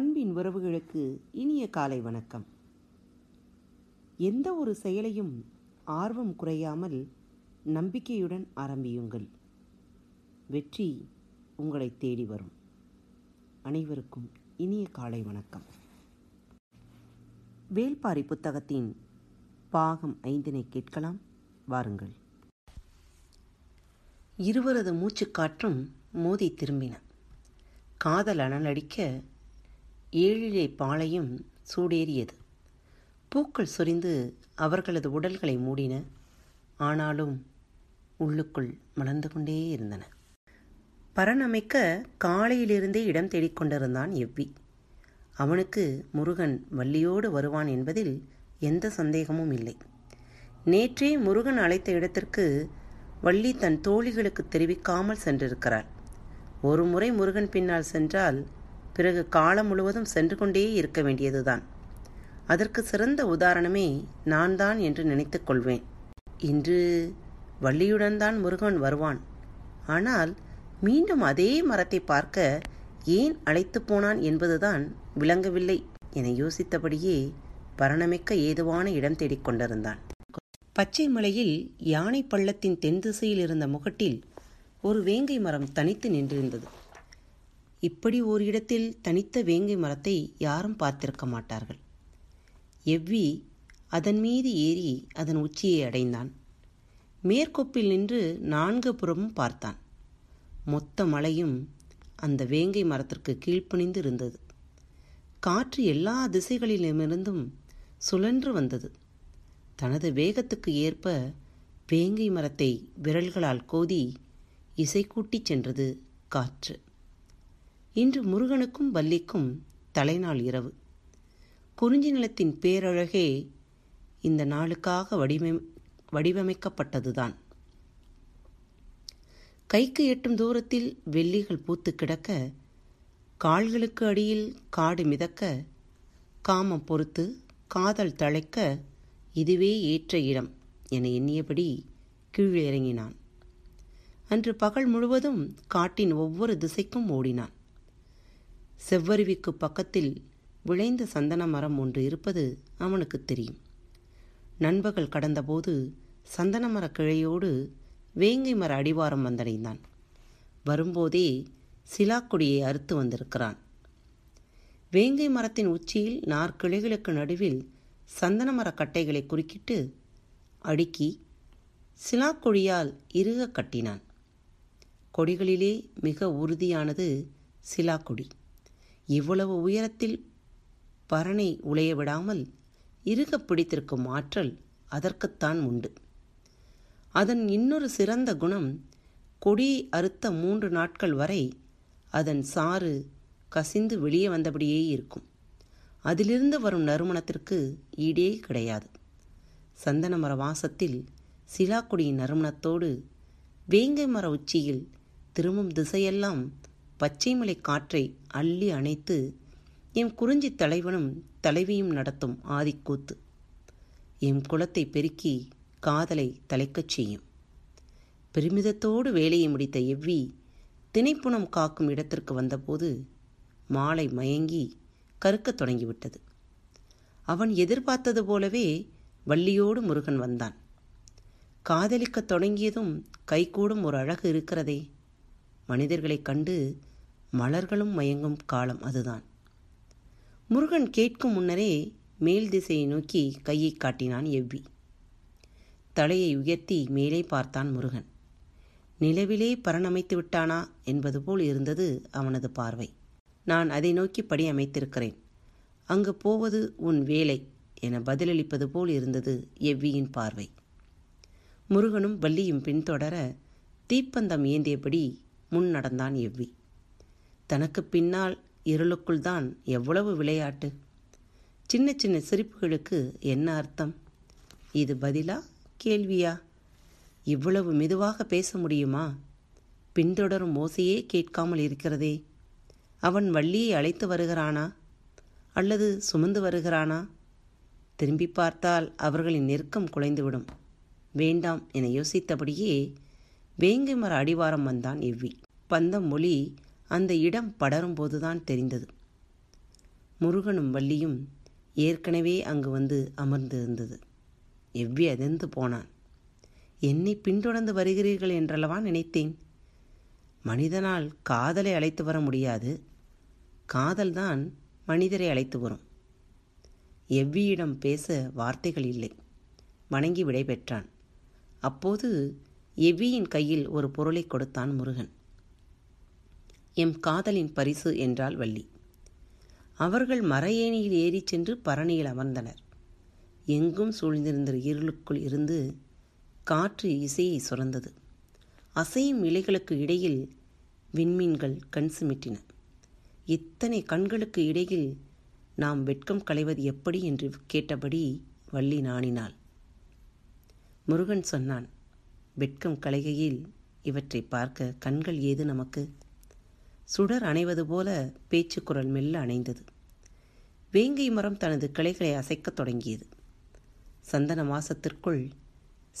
அன்பின் உறவுகளுக்கு இனிய காலை வணக்கம். எந்த ஒரு செயலையும் ஆர்வம் குறையாமல் நம்பிக்கையுடன் ஆரம்பியுங்கள். வெற்றி உங்களை தேடி வரும். அனைவருக்கும் இனிய காலை வணக்கம். வேல்பாரி புத்தகத்தின் பாகம் ஐந்தினை கேட்கலாம். வாருங்கள். இருவரது மூச்சுக்காற்றும் மோதி திரும்பின. காதல் அனலடிக்க ஏழிலை பாளையும் சூடேறியது. பூக்கள் சொரிந்து அவர்களது உடல்களை மூடின ஆனாலும் உள்ளுக்குள் மலர்ந்து கொண்டே இருந்தன. பரணமைக்க காலையிலிருந்தே இடம் தேடிக்கொண்டிருந்தான் எவ்வி. அவனுக்கு முருகன் வள்ளியோடு வருவான் என்பதில் எந்த சந்தேகமும் இல்லை. நேற்றே முருகன் அழைத்த இடத்திற்கு வள்ளி தன் தோழிகளுக்கு தெரிவிக்காமல் சென்றிருக்கிறாள். ஒரு முறை முருகன் பின்னால் சென்றால் பிறகு காலம் முழுவதும் சென்று கொண்டே இருக்க வேண்டியதுதான். அதற்கு சிறந்த உதாரணமே நான் தான் என்று நினைத்துக் கொள்வேன். இன்று வள்ளியுடன் தான் முருகன் வருவான். ஆனால் மீண்டும் அதே மரத்தை பார்க்க ஏன் அழைத்து போனான் என்பதுதான் விளங்கவில்லை என யோசித்தபடியே பரணமிக்க ஏதுவான இடம் தேடிக் கொண்டிருந்தான். பச்சை மலையில் யானை பள்ளத்தின் தென் திசையில் இருந்த முகட்டில் ஒரு வேங்கை மரம் தனித்து நின்றிருந்தது. இப்படி ஓர் இடத்தில் தனித்த வேங்கை மரத்தை யாரும் பார்த்திருக்க மாட்டார்கள். எவ்வி அதன் மீது ஏறி அதன் உச்சியை அடைந்தான். மேற்கொப்பில் நின்று நான்கு புறமும் பார்த்தான். மொத்த மலையும் அந்த வேங்கை மரத்திற்கு கீழ்ப்பணிந்து இருந்தது காற்று எல்லா திசைகளிலுமிருந்தும் சுழன்று வந்தது. தனது வேகத்துக்கு ஏற்ப வேங்கை மரத்தை விரல்களால் கோதி இசை கூட்டிச் சென்றது காற்று. இன்று முருகனுக்கும் வள்ளிக்கும் தலைநாள் இரவு. குறிஞ்சி நிலத்தின் பேரழகே இந்த நாளுக்காக வடிவமை வடிவமைக்கப்பட்டதுதான். கைக்கு எட்டும் தூரத்தில் வெள்ளிகள் பூத்து கிடக்க கால்களுக்கு அடியில் காடு மிதக்க காமம் பொறுத்து காதல் தழைக்க இதுவே ஏற்ற இடம் என எண்ணியபடி கீழே இறங்கினான் அன்று பகல் முழுவதும் காட்டின் ஒவ்வொரு திசைக்கும் ஓடினான். செவ்வருவிக்கு பக்கத்தில் விளைந்த சந்தன மரம் ஒன்று இருப்பது அவனுக்கு தெரியும். நண்பகல் கடந்தபோது சந்தன மர கிளையோடு வேங்கை மர அடிவாரம் வந்தடைந்தான். வரும்போதே சிலாக்குடியை அறுத்து வந்திருக்கிறான். வேங்கை மரத்தின் உச்சியில் நாற்கிளைகளுக்கு நடுவில் சந்தன மர கட்டைகளை குறுக்கிட்டு அடுக்கி சிலாக்கொடியால் இறுக கட்டினான். கொடிகளிலே மிக உறுதியானது சிலாக்கொடி. இவ்வளவு உயரத்தில் பரணை உலைய விடாமல் இறுக பிடித்திருக்கும் ஆற்றல் அதற்குத்தான் உண்டு. அதன் இன்னொரு சிறந்த குணம் கொடி அறுத்த மூன்று நாட்கள் வரை அதன் சாறு கசிந்து வெளியே வந்தபடியே இருக்கும். அதிலிருந்து வரும் நறுமணத்திற்கு ஈடே கிடையாது. சந்தன மர வாசத்தில் சிலாக்குடியின் நறுமணத்தோடு வேங்கை மர உச்சியில் திரும்பும் திசையெல்லாம் பச்சைமலை காற்றை அள்ளி அணைத்து எம் குறிஞ்சி தலைவனும் தலைவியும் நடத்தும் ஆதிக்கூத்து. எம் குலத்தை பெருக்கி காதலை தலைக்கச் செய்யும். பெருமிதத்தோடு வேலையை முடித்த எவ்வி திணைப்புணம் காக்கும் இடத்திற்கு வந்தபோது மாலை மயங்கி கருக்கத் தொடங்கிவிட்டது. அவன் எதிர்பார்த்தது போலவே வள்ளியோடு முருகன் வந்தான். காதலிக்கத் தொடங்கியதும் கைகூடும் ஒரு அழகு இருக்கிறதே. மனிதர்களைக் கண்டு மலர்களும் மயங்கும் காலம் அதுதான். முருகன் கேட்கும் முன்னரே மேல் திசையை நோக்கி கையை காட்டினான் எவ்வி. தலையை உயர்த்தி மேலே பார்த்தான் முருகன். நிலவிலே பரணமைத்து விட்டானா என்பது போல் இருந்தது அவனது பார்வை. நான் அதை நோக்கி படி அமைத்திருக்கிறேன். அங்கு போவது உன் வேலை என பதிலளிப்பது போல் இருந்தது எவ்வியின் பார்வை. முருகனும் வள்ளியும் பின்தொடர தீப்பந்தம் ஏந்தியபடி முன் நடந்தான் எவ்வி. தனக்கு பின்னால் இருளுக்குள் தான் எவ்வளவு விளையாட்டு? சின்ன சின்ன சிரிப்புகளுக்கு என்ன அர்த்தம்? இது பதிலா கேள்வியா? இவ்வளவு மெதுவாக பேச முடியுமா? பின்தொடரும் ஓசையே கேட்காமல் இருக்கிறதே. அவன் வள்ளியை அழைத்து வருகிறானா? அல்லது சுமந்து வருகிறானா? திரும்பி பார்த்தால் அவர்களின் நெருக்கம் குலைந்துவிடும். வேண்டாம் என யோசித்தபடியே வேங்கை மர அடிவாரம் வந்தான் எவ்வி. பந்தம் மொழி அந்த இடம் படரும்போதுதான் தெரிந்தது. முருகனும் வள்ளியும் ஏற்கனவே அங்கு வந்து அமர்ந்து இருந்தது எவ்வி அதிர்ந்து போனான். என்னை பின்தொடர்ந்து வருகிறீர்கள் என்றல்லவா நினைத்தேன். மனிதனால் காதலை அழைத்து வர முடியாது. காதல்தான் மனிதரை அழைத்து வரும். எவ்வியிடம் பேச வார்த்தைகள் இல்லை. வணங்கி விடை பெற்றான் அப்போது எவ்வியின் கையில் ஒரு பொருளை கொடுத்தான் முருகன். எம் காதலின் பரிசு என்றாள் வள்ளி. அவர்கள் மரையேணியில் ஏறிச் சென்று பரணியில் அமர்ந்தனர். எங்கும் சூழ்ந்திருந்த இருளுக்குள் இருந்து காற்று இசையை சுரந்தது. அசையும் இலைகளுக்கு இடையில் விண்மீன்கள் கண் சிமிட்டின. இத்தனை கண்களுக்கு இடையில் நாம் வெட்கம் களைவது எப்படி என்று கேட்டபடி வள்ளி நாணினாள். முருகன் சொன்னான் வெட்கம் களைகையில் இவற்றை பார்க்க கண்கள் ஏது நமக்கு? சுடர் அணைவது போல பேச்சுக்குரல் மெல்ல அணைந்தது. வேங்கை மரம் தனது கிளைகளை அசைக்கத் தொடங்கியது. சந்தன மாசத்திற்குள்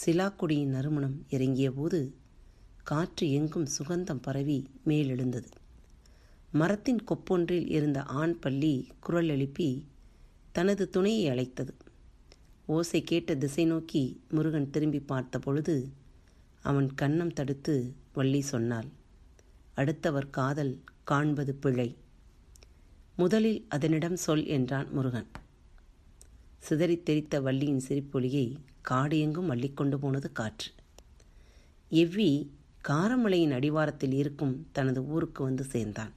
சிலாக்குடியின் நறுமணம் இறங்கிய போது காற்று எங்கும் சுகந்தம் பரவி மேலெழுந்தது. மரத்தின் கொப்பொன்றில் இருந்த ஆண் பள்ளி குரல் எழுப்பி தனது துணையை அழைத்தது. ஓசை கேட்ட திசை நோக்கி முருகன் திரும்பி பார்த்த பொழுது அவன் கன்னம் தடுத்து வள்ளி சொன்னாள். அடுத்தவர் காதல் காண்பது பிழை. முதலில் அதனிடம் சொல் என்றான் முருகன். சிதறித் தெரித்த வள்ளியின் சிரிப்பொலியை காடு எங்கும் அள்ளிக்கொண்டு போனது காற்று. எவ்வி காரமலையின் அடிவாரத்தில் இருக்கும் தனது ஊருக்கு வந்து சேர்ந்தான்.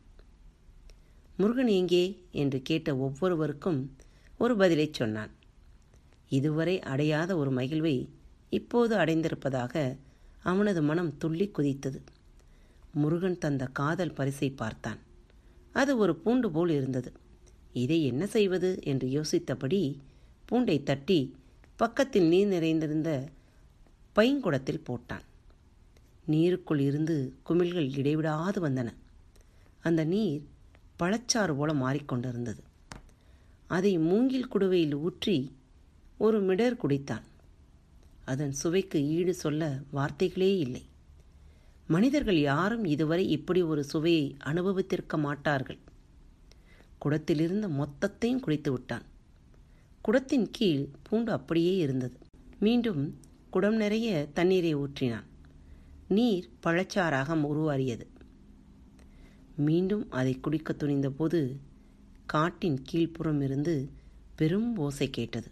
முருகன் எங்கே? என்று கேட்ட ஒவ்வொருவருக்கும் ஒரு பதிலைச் சொன்னான். இதுவரை அடையாத ஒரு மகிழ்வை இப்போது அடைந்திருப்பதாக அவனது மனம் துள்ளி குதித்தது. முருகன் தந்த காதல் பரிசை பார்த்தான். அது ஒரு பூண்டு போல் இருந்தது. இதை என்ன செய்வது என்று யோசித்தபடி பூண்டை தட்டி பக்கத்தில் நீர் நிறைந்திருந்த பைங்குடத்தில் போட்டான். நீருக்குள் இருந்து குமிழ்கள் இடைவிடாது வந்தன. அந்த நீர் பழச்சாறு போல மாறிக்கொண்டிருந்தது. அதை மூங்கில் குடுவையில் ஊற்றி ஒரு மிடர் குடித்தான். அதன் சுவைக்கு ஈடு சொல்ல வார்த்தைகளே இல்லை. மனிதர்கள் யாரும் இதுவரை இப்படி ஒரு சுவையை அனுபவித்திருக்க மாட்டார்கள். குடத்திலிருந்த மொத்தத்தையும் குடித்து விட்டான். குடத்தின் கீழ் பூண்டு அப்படியே இருந்தது. மீண்டும் குடம் நிறைய தண்ணீரை ஊற்றினான். நீர் பழச்சாறாக உருவாறியது. மீண்டும் அதை குடிக்க துணிந்தபோது காட்டின் கீழ்ப்புறம் இருந்து பெரும் ஓசை கேட்டது.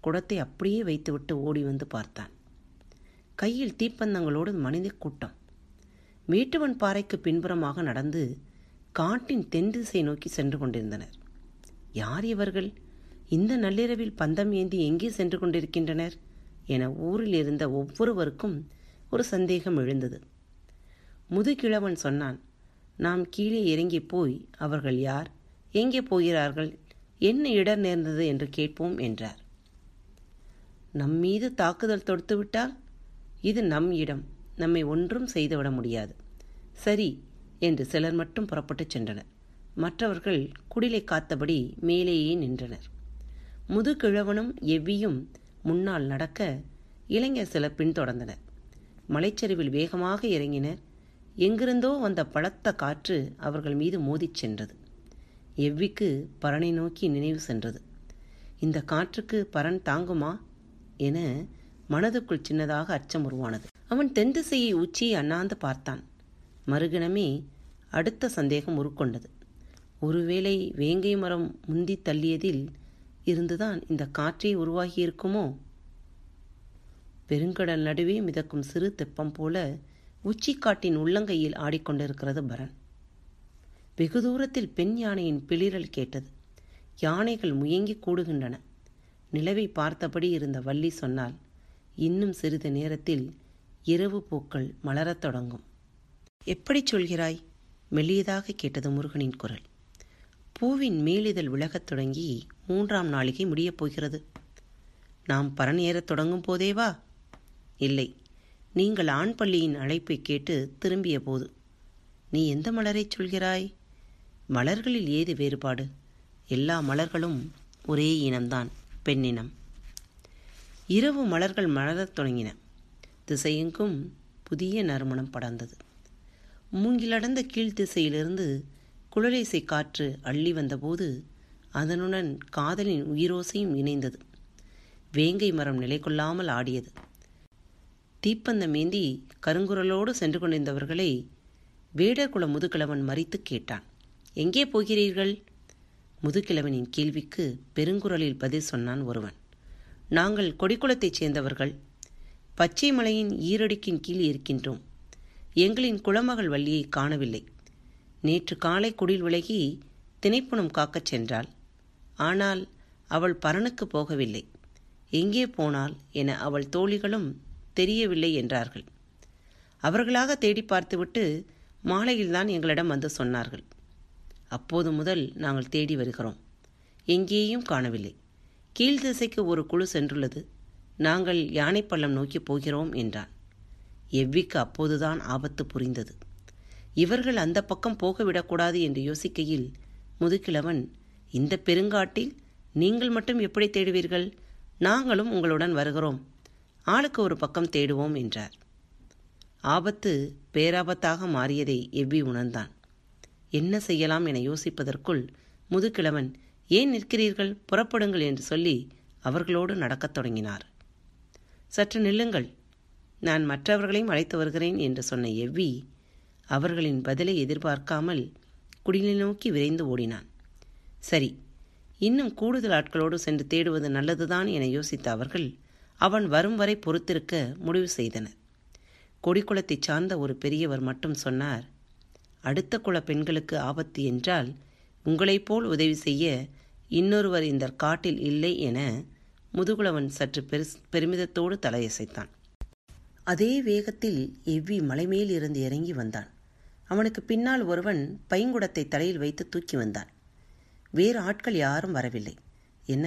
குடத்தை அப்படியே வைத்துவிட்டு ஓடி வந்து பார்த்தான். கையில் தீப்பந்தங்களோடு மனித கூட்டம். மேட்டுவன் பாறைக்கு பின்புறமாக நடந்து காட்டின் தென் திசை நோக்கி சென்று கொண்டிருந்தனர். யார் இவர்கள்? இந்த நள்ளிரவில் பந்தம் ஏந்தி எங்கே சென்று கொண்டிருக்கின்றனர்? என ஊரில் இருந்த ஒவ்வொருவருக்கும் ஒரு சந்தேகம் எழுந்தது. முதுகிழவன் சொன்னான் நாம் கீழே இறங்கி போய் அவர்கள் யார்? எங்கே போகிறார்கள்? என்ன இடர் நேர்ந்தது என்று கேட்போம் என்றார். நம் மீது தாக்குதல் தொடுத்துவிட்டால்? இது நம் இடம். நம்மை ஒன்றும் செய்துவிட முடியாது. சரி என்று சிலர் மட்டும் புறப்பட்டுச் சென்றனர். மற்றவர்கள் குடிலை காத்தபடி மேலேயே நின்றனர். முதுகிழவனும் எவ்வியும் முன்னால் நடக்க இளைஞர் சிலர் பின்தொடர்ந்தனர். மலைச்சரிவில் வேகமாக இறங்கினர். எங்கிருந்தோ வந்த பலத்த காற்று அவர்கள் மீது மோதிச் சென்றது. எவ்விக்கு பரனை நோக்கி நினைவு சென்றது. இந்த காற்றுக்கு பரன் தாங்குமா? என மனதுக்குள் சின்னதாக அச்சம் உருவானது. அவன் தென் திசையை உச்சியை அண்ணாந்து பார்த்தான். மறுகணமே அடுத்த சந்தேகம் உருக்கொண்டது. ஒருவேளை வேங்கை மரம் முந்தி தள்ளியதில் இருந்துதான் இந்த காற்றே உருவாகியிருக்குமோ? பெருங்கடல் நடுவே மிதக்கும் சிறு தெப்பம் போல உச்சிக்காட்டின் உள்ளங்கையில் ஆடிக்கொண்டிருக்கிறது பரன். வெகு தூரத்தில் பெண் யானையின் பிளிரல் கேட்டது. யானைகள் முயங்கி கூடுகின்றன. நிலவை பார்த்தபடி இருந்த வள்ளி சொன்னால் இன்னும் சிறிது நேரத்தில் இரவு பூக்கள் மலரத் தொடங்கும். எப்படி சொல்கிறாய்? மெல்லியதாக கேட்டது முருகனின் குரல். பூவின் மேலிதழ் விலகத் தொடங்கி மூன்றாம் நாளிகை முடியப் போகிறது. நாம் பரன் ஏறத் தொடங்கும் போதேவா இல்லை. நீங்கள் ஆண் பள்ளியின் அழைப்பை கேட்டு திரும்பிய போது. நீ எந்த மலரைச் சொல்கிறாய்? மலர்களில் ஏது வேறுபாடு? எல்லா மலர்களும் ஒரே இனம்தான் பெண்ணினம். இரவு மலர்கள் மலரத் தொடங்கின. திசையெங்கும் புதிய நறுமணம் படர்ந்தது. மூங்கிலடர்ந்த கீழ்த்திசையிலிருந்து குழலேசை காற்று அள்ளி வந்தபோது அதனுடன் காதலின் உயிரோசையும் இணைந்தது. வேங்கை மரம் நிலை கொள்ளாமல் ஆடியது. தீப்பந்தம் ஏந்தி கருங்குரலோடு சென்று கொண்டிருந்தவர்களை வேடர்குல முதுகிழவன் மறித்து கேட்டான். எங்கே போகிறீர்கள்? முதுகிழவனின் கேள்விக்கு பெருங்குரலில் பதில் சொன்னான் ஒருவன். நாங்கள் கொடிக்குளத்தைச் சேர்ந்தவர்கள். பச்சை மலையின் ஈரடிக்கின் கீழ் இருக்கின்றோம். எங்களின் குளமகள் வள்ளியை காணவில்லை. நேற்று காலை குடில் விலகி திணைப்புணம் காக்கச் சென்றாள். ஆனால் அவள் பரனுக்கு போகவில்லை. எங்கே போனாள் என அவள் தோழிகளும் தெரியவில்லை என்றார்கள். அவர்களாக தேடி பார்த்துவிட்டு மாலையில்தான் எங்களிடம் வந்து சொன்னார்கள். அப்போது முதல் நாங்கள் தேடி வருகிறோம். எங்கேயும் காணவில்லை. கீழ் திசைக்கு ஒரு குழு சென்றுள்ளது. நாங்கள் யானைப்பள்ளம் நோக்கி போகிறோம் என்றான் எவ்விக்கு அப்போதுதான் ஆபத்து புரிந்தது. இவர்கள் அந்த பக்கம் போகவிடக்கூடாது என்று யோசிக்கையில் முதுகிழவன் இந்த பெருங்காட்டில் நீங்கள் மட்டும் எப்படி தேடுவீர்கள்? நாங்களும் உங்களுடன் வருகிறோம். ஆளுக்கு ஒரு பக்கம் தேடுவோம் என்றார். ஆபத்து பேராபத்தாக மாறியதை எவ்வி உணர்ந்தான். என்ன செய்யலாம் என யோசிப்பதற்குள் முதுகிழவன் ஏன் நிற்கிறீர்கள்? புறப்படுங்கள் என்று சொல்லி அவர்களோடு நடக்கத் தொடங்கினார். சற்று நில்லுங்கள். நான் மற்றவர்களையும் அழைத்து வருகிறேன் என்று சொன்ன எவ்வி அவர்களின் பதிலை எதிர்பார்க்காமல் குடிலை நோக்கி விரைந்து ஓடினான். சரி இன்னும் கூடுதல் ஆட்களோடு சென்று தேடுவது நல்லதுதான் என யோசித்த அவர்கள் அவன் வரும் வரை பொறுத்திருக்க முடிவு செய்தனர். கொடிக்குளத்தைச் சார்ந்த ஒரு பெரியவர் மட்டும் சொன்னார் அடுத்த குல பெண்களுக்கு ஆபத்து என்றால் உங்களைப் போல் உதவி செய்ய இன்னொருவர் இந்த காட்டில் இல்லை என முதுகுலவன் சற்று பெரு பெருமிதத்தோடு தலையசைத்தான். அதே வேகத்தில் எவ்வி மலைமேல் இருந்து இறங்கி வந்தான். அவனுக்கு பின்னால் ஒருவன் பைங்குடத்தை தலையில் வைத்து தூக்கி வந்தான். வேறு ஆட்கள் யாரும் வரவில்லை. என்ன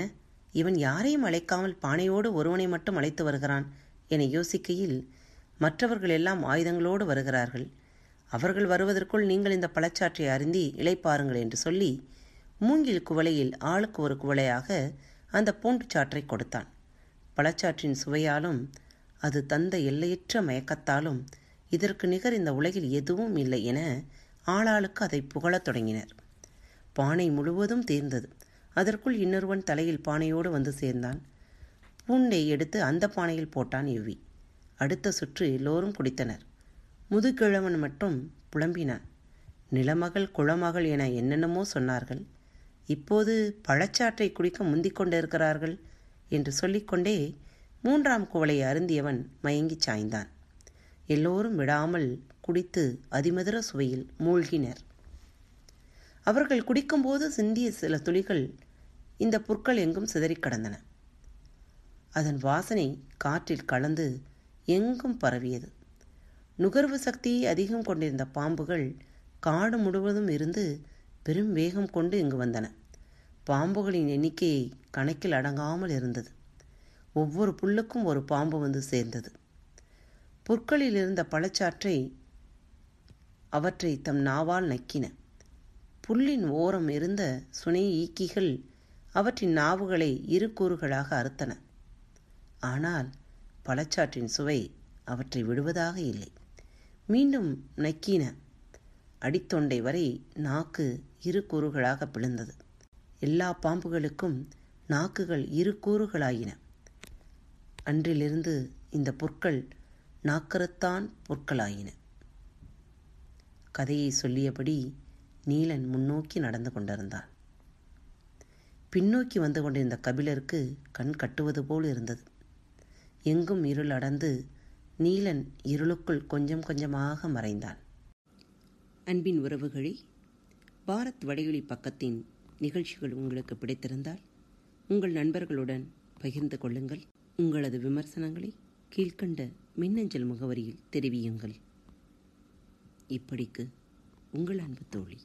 இவன் யாரையும் அழைக்காமல் பானையோடு ஒருவனை மட்டும் அழைத்து வருகிறான் என யோசிக்கையில் மற்றவர்கள் எல்லாம் ஆயுதங்களோடு வருகிறார்கள். அவர்கள் வருவதற்குள் நீங்கள் இந்த பழச்சாற்றை அருந்தி இழைப்பாருங்கள் என்று சொல்லி மூங்கில் குவளையில் ஆளுக்கு ஒரு குவளையாக அந்த பூண்டு சாற்றை கொடுத்தான். பழச்சாற்றின் சுவையாலும் அது தந்த எல்லையற்ற மயக்கத்தாலும் இதற்கு நிகர் இந்த உலகில் எதுவும் இல்லை என ஆளாளுக்கு அதை புகழத் தொடங்கினர். பானை முழுவதும் தீர்ந்தது. அதற்குள் இன்னொருவன் தலையில் பானையோடு வந்து சேர்ந்தான். பூண்டை எடுத்து அந்த பானையில் போட்டான் எவ்வி அடுத்த சுற்று எல்லோரும் குடித்தனர். முதுகிழவன் மட்டும் புலம்பினான். நிலமகள் குளமகள் என என்னென்னமோ சொன்னார்கள். இப்போது பழச்சாற்றை குடிக்க முந்திக் கொண்டிருக்கிறார்கள் என்று சொல்லிக்கொண்டே மூன்றாம் குவளை அருந்தியவன் மயங்கிச் சாய்ந்தான். எல்லோரும் விடாமல் குடித்து அதிமதுர சுவையில் மூழ்கினர். அவர்கள் குடிக்கும்போது சிந்திய சில துளிகள் இந்த புற்கள் எங்கும் சிதறிக் கடந்தன. அதன் வாசனை காற்றில் கலந்து எங்கும் பரவியது. நுகர்வு சக்தியை அதிகம் கொண்டிருந்த பாம்புகள் காடு முழுவதும் இருந்து பெரும் வேகம் கொண்டு இங்கு வந்தன. பாம்புகளின் எண்ணிக்கையை கணக்கில் அடங்காமல் இருந்தது. ஒவ்வொரு புல்லுக்கும் ஒரு பாம்பு வந்து சேர்ந்தது. புற்களில் இருந்த பழச்சாற்றை அவற்றை தம் நாவால் நக்கின. புல்லின் ஓரம் இருந்த சுனை ஈக்கிகள் அவற்றின் நாவுகளை இரு கூறுகளாக அறுத்தன. ஆனால் பழச்சாற்றின் சுவை அவற்றை விடுவதாக இல்லை. மீண்டும் நக்கின அடித்தொண்டை வரை நாக்கு இரு கூறுகளாக பிளந்தது. எல்லா பாம்புகளுக்கும் நாக்குகள் இரு கூறுகளாயின. அன்றிலிருந்து இந்த புற்கள் நாக்கரத்தான் பொற்களாயின. கதையை சொல்லியபடி நீலன் முன்னோக்கி நடந்து கொண்டிருந்தான். பின்னோக்கி வந்து கொண்டிருந்த கபிலருக்கு கண் கட்டுவது போல் இருந்தது. எங்கும் இருள் அடந்து நீலன் இருளுக்குள் கொஞ்சம் கொஞ்சமாக மறைந்தான். அன்பின் உறவுகளே பாரத் வடையொலி பக்கத்தின் நிகழ்ச்சிகள் உங்களுக்கு பிடித்திருந்தால் உங்கள் நண்பர்களுடன் பகிர்ந்து கொள்ளுங்கள். உங்களது விமர்சனங்களை கீழ்கண்ட மின்னஞ்சல் முகவரியில் தெரிவியுங்கள். இப்படிக்கு உங்கள் அன்பு தோழி.